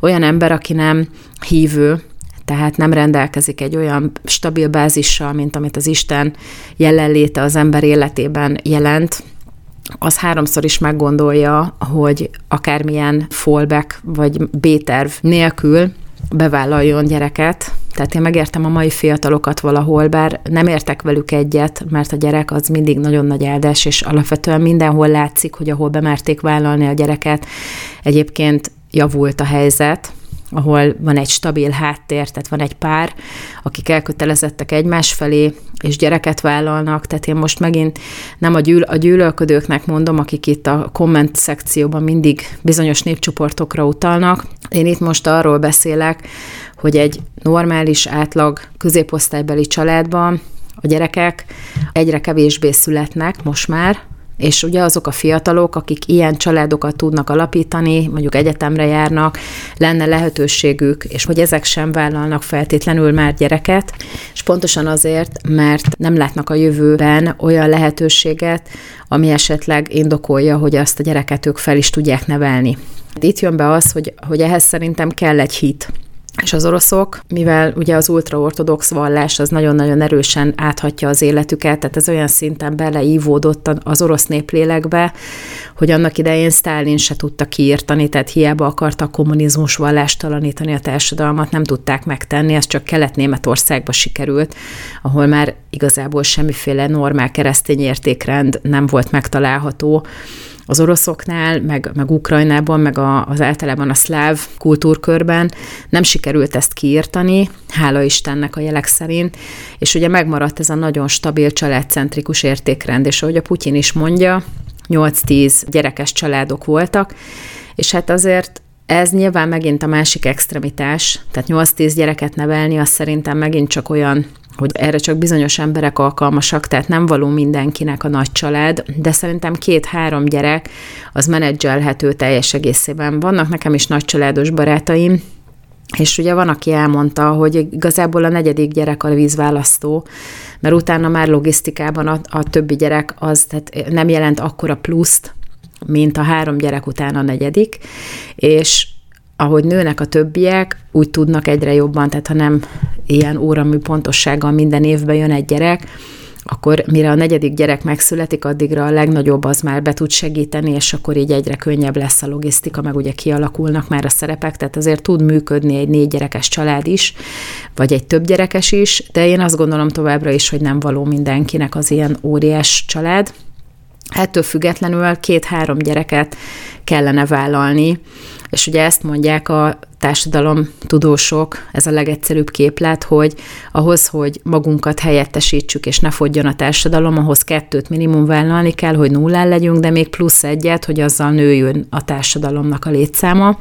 olyan ember, aki nem hívő, tehát nem rendelkezik egy olyan stabil bázissal, mint amit az Isten jelenléte az ember életében jelent, az háromszor is meggondolja, hogy akármilyen fallback vagy B-terv nélkül bevállaljon gyereket, tehát én megértem a mai fiatalokat valahol, bár nem értek velük egyet, mert a gyerek az mindig nagyon nagy áldás, és alapvetően mindenhol látszik, hogy ahol bemerték vállalni a gyereket, egyébként javult a helyzet, ahol van egy stabil háttér, tehát van egy pár, akik elkötelezettek egymás felé, és gyereket vállalnak, tehát én most megint nem a, gyűl, a gyűlölködőknek mondom, akik itt a komment szekcióban mindig bizonyos népcsoportokra utalnak. Én itt most arról beszélek, hogy egy normális, átlag középosztálybeli családban a gyerekek egyre kevésbé születnek most már, és ugye azok a fiatalok, akik ilyen családokat tudnak alapítani, mondjuk egyetemre járnak, lenne lehetőségük, és hogy ezek sem vállalnak feltétlenül már gyereket, és pontosan azért, mert nem látnak a jövőben olyan lehetőséget, ami esetleg indokolja, hogy azt a gyereket ők fel is tudják nevelni. Itt jön be az, hogy, hogy ehhez szerintem kell egy hit. És az oroszok, mivel ugye az ultraortodox vallás az nagyon-nagyon erősen áthatja az életüket, tehát ez olyan szinten beleívódott az orosz néplélekbe, hogy annak idején Sztálin se tudta kiírtani, tehát hiába akarta a kommunizmus vallástalanítani a társadalmat, nem tudták megtenni, ez csak Kelet-Németországba sikerült, ahol már igazából semmiféle normál keresztény értékrend nem volt megtalálható, az oroszoknál, meg, meg Ukrajnában, meg a, az általában a szláv kultúrkörben nem sikerült ezt kiírtani, hála Istennek a jelek szerint, és ugye megmaradt ez a nagyon stabil családcentrikus értékrend, és ahogy a Putyin is mondja, 8-10 gyerekes családok voltak, és hát azért ez nyilván megint a másik extremitás, tehát 8-10 gyereket nevelni, az szerintem megint csak olyan hogy erre csak bizonyos emberek alkalmasak, tehát nem való mindenkinek a nagy család, de szerintem két-három gyerek az menedzselhető teljes egészében. Vannak nekem is nagy családos barátaim, és ugye van, aki elmondta, hogy igazából a negyedik gyerek a vízválasztó, mert utána már logisztikában a, a többi gyerek az tehát nem jelent akkora pluszt, mint a három gyerek után a negyedik, és ahogy nőnek a többiek, úgy tudnak egyre jobban, tehát ha nem ilyen óramű pontossággal minden évben jön egy gyerek, akkor mire a negyedik gyerek megszületik, addigra a legnagyobb az már be tud segíteni, és akkor így egyre könnyebb lesz a logisztika, meg ugye kialakulnak már a szerepek, tehát azért tud működni egy négy gyerekes család is, vagy egy több gyerekes is, de én azt gondolom továbbra is, hogy nem való mindenkinek az ilyen óriás család. Ettől függetlenül két-három gyereket kellene vállalni, és ugye ezt mondják a társadalom tudósok, ez a legegyszerűbb képlet, hogy ahhoz, hogy magunkat helyettesítsük, és ne fogjon a társadalom, ahhoz kettőt minimum vállalni kell, hogy nullán legyünk, de még plusz egyet, hogy azzal nőjön a társadalomnak a létszáma.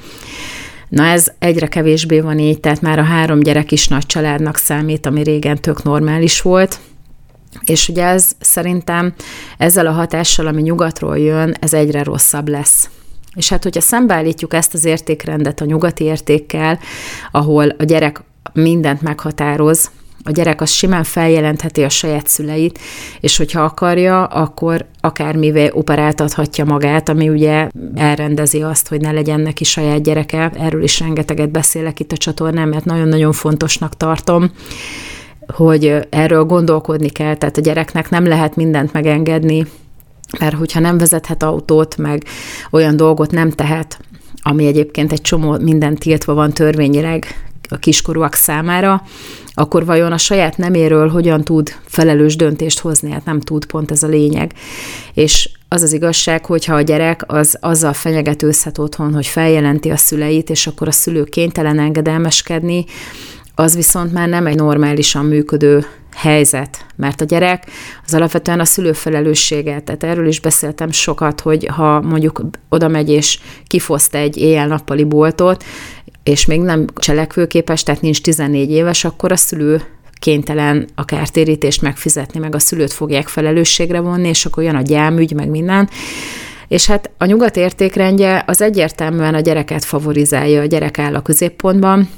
Na ez egyre kevésbé van így, tehát már a három gyerek is nagy családnak számít, ami régen tök normális volt, és ugye ez szerintem ezzel a hatással, ami nyugatról jön, ez egyre rosszabb lesz. És hát, hogyha szembeállítjuk ezt az értékrendet a nyugati értékkel, ahol a gyerek mindent meghatároz, a gyerek az simán feljelentheti a saját szüleit, és hogyha akarja, akkor akármivel operáltathatja magát, ami ugye elrendezi azt, hogy ne legyen neki saját gyereke. Erről is rengeteget beszélek itt a csatornán, mert nagyon-nagyon fontosnak tartom hogy erről gondolkodni kell, tehát a gyereknek nem lehet mindent megengedni, mert hogyha nem vezethet autót, meg olyan dolgot nem tehet, ami egyébként egy csomó minden tiltva van törvényileg a kiskorúak számára, akkor vajon a saját neméről hogyan tud felelős döntést hozni? Hát nem tud, pont ez a lényeg. És az az igazság, hogyha a gyerek az azzal fenyegetőzhet otthon, hogy feljelenti a szüleit, és akkor a szülő kénytelen engedelmeskedni, az viszont már nem egy normálisan működő helyzet, mert a gyerek az alapvetően a szülő felelőssége. Tehát erről is beszéltem sokat, hogy ha mondjuk oda megy és kifoszt egy éjjel-nappali boltot, és még nem cselekvőképes, tehát nincs 14 éves, akkor a szülő kénytelen a kártérítést megfizetni, meg a szülőt fogják felelősségre vonni, és akkor jön a gyámügy, meg minden. És hát a nyugat értékrendje az egyértelműen a gyereket favorizálja, a gyerek áll a középpontban,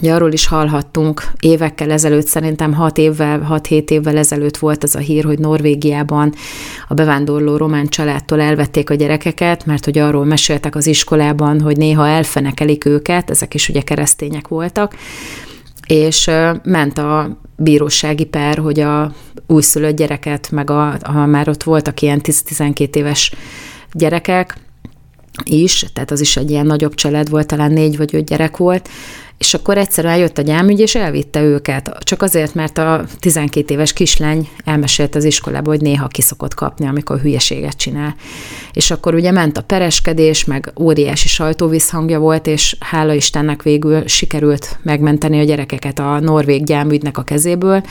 Ugye arról is hallhattunk évekkel ezelőtt, szerintem 6 évvel, 6-7 évvel ezelőtt volt az a hír, hogy Norvégiában a bevándorló román családtól elvették a gyerekeket, mert hogy arról meséltek az iskolában, hogy néha elfenekelik őket, ezek is ugye keresztények voltak, és ment a bírósági per, hogy a újszülött gyereket, meg a, a már ott voltak ilyen 10-12 éves gyerekek is, tehát az is egy ilyen nagyobb család volt, talán négy vagy öt gyerek volt, és akkor egyszerűen jött a gyámügy, és elvitte őket. Csak azért, mert a 12 éves kislány elmesélt az iskolába, hogy néha kiszokott kapni, amikor hülyeséget csinál. És akkor ugye ment a pereskedés, meg óriási sajtóvízhangja volt, és hála Istennek végül sikerült megmenteni a gyerekeket a norvég gyámügynek a kezéből,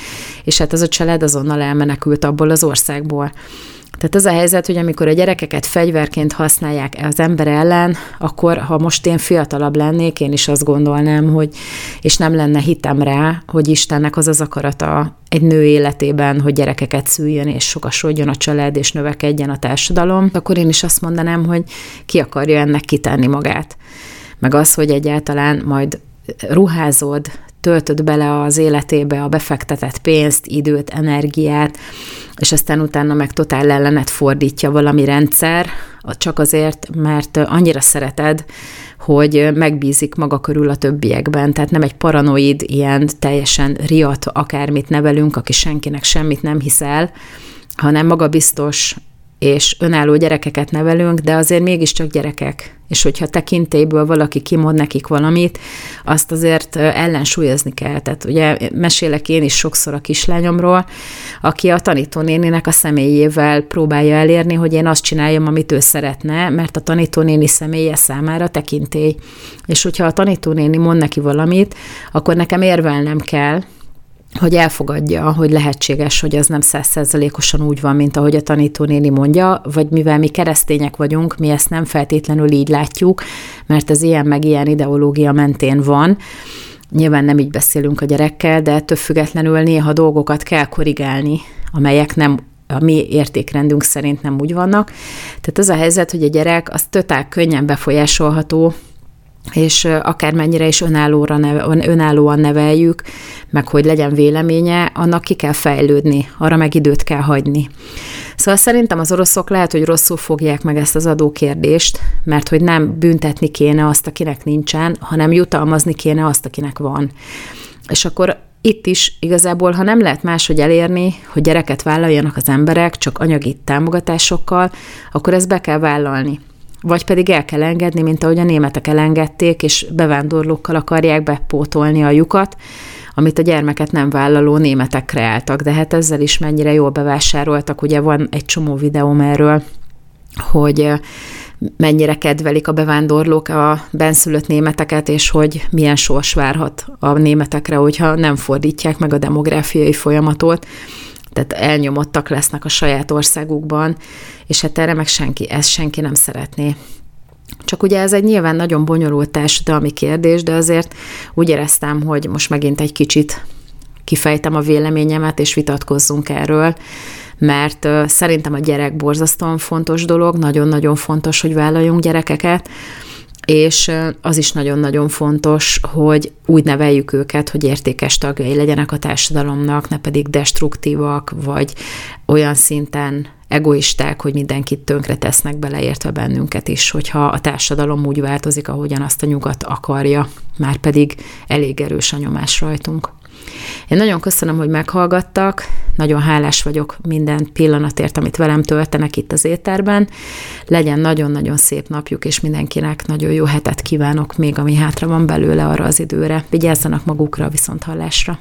és hát az a család azonnal elmenekült abból az országból. Tehát az a helyzet, hogy amikor a gyerekeket fegyverként használják az ember ellen, akkor ha most én fiatalabb lennék, én is azt gondolnám, hogy, és nem lenne hitem rá, hogy Istennek az az akarata egy nő életében, hogy gyerekeket szüljön, és sokasodjon a család, és növekedjen a társadalom, akkor én is azt mondanám, hogy ki akarja ennek kitenni magát. Meg az, hogy egyáltalán majd ruházod, töltöd bele az életébe a befektetett pénzt, időt, energiát, és aztán utána meg totál ellenet fordítja valami rendszer, csak azért, mert annyira szereted, hogy megbízik maga körül a többiekben. Tehát nem egy paranoid, ilyen teljesen riat akármit nevelünk, aki senkinek semmit nem hiszel, hanem magabiztos és önálló gyerekeket nevelünk, de azért mégiscsak gyerekek. És hogyha tekintélyből valaki kimond nekik valamit, azt azért ellensúlyozni kell. Tehát ugye mesélek én is sokszor a kislányomról, aki a tanítónéninek a személyével próbálja elérni, hogy én azt csináljam, amit ő szeretne, mert a tanítónéni személye számára tekintély. És hogyha a tanítónéni mond neki valamit, akkor nekem érvelnem kell, hogy elfogadja, hogy lehetséges, hogy az nem százszerzalékosan úgy van, mint ahogy a tanítónéni mondja, vagy mivel mi keresztények vagyunk, mi ezt nem feltétlenül így látjuk, mert ez ilyen meg ilyen ideológia mentén van. Nyilván nem így beszélünk a gyerekkel, de ettől függetlenül néha dolgokat kell korrigálni, amelyek nem a mi értékrendünk szerint nem úgy vannak. Tehát az a helyzet, hogy a gyerek az totál könnyen befolyásolható és akármennyire is önállóra neve, önállóan neveljük, meg hogy legyen véleménye, annak ki kell fejlődni, arra meg időt kell hagyni. Szóval szerintem az oroszok lehet, hogy rosszul fogják meg ezt az adókérdést, mert hogy nem büntetni kéne azt, akinek nincsen, hanem jutalmazni kéne azt, akinek van. És akkor itt is igazából, ha nem lehet máshogy elérni, hogy gyereket vállaljanak az emberek csak anyagi támogatásokkal, akkor ezt be kell vállalni vagy pedig el kell engedni, mint ahogy a németek elengedték, és bevándorlókkal akarják bepótolni a lyukat, amit a gyermeket nem vállaló németek kreáltak. De hát ezzel is mennyire jól bevásároltak, ugye van egy csomó videóm erről, hogy mennyire kedvelik a bevándorlók a benszülött németeket, és hogy milyen sors várhat a németekre, hogyha nem fordítják meg a demográfiai folyamatot tehát elnyomottak lesznek a saját országukban, és hát erre meg senki, ezt senki nem szeretné. Csak ugye ez egy nyilván nagyon bonyolult társadalmi kérdés, de azért úgy éreztem, hogy most megint egy kicsit kifejtem a véleményemet, és vitatkozzunk erről, mert szerintem a gyerek borzasztóan fontos dolog, nagyon-nagyon fontos, hogy vállaljunk gyerekeket, és az is nagyon-nagyon fontos, hogy úgy neveljük őket, hogy értékes tagjai legyenek a társadalomnak, ne pedig destruktívak, vagy olyan szinten egoisták, hogy mindenkit tönkre tesznek, beleértve bennünket is, hogyha a társadalom úgy változik, ahogyan azt a nyugat akarja, már pedig elég erős a nyomás rajtunk. Én nagyon köszönöm, hogy meghallgattak, nagyon hálás vagyok minden pillanatért, amit velem töltenek itt az éterben. Legyen nagyon-nagyon szép napjuk, és mindenkinek nagyon jó hetet kívánok még, ami hátra van belőle arra az időre. Vigyázzanak magukra, viszont hallásra!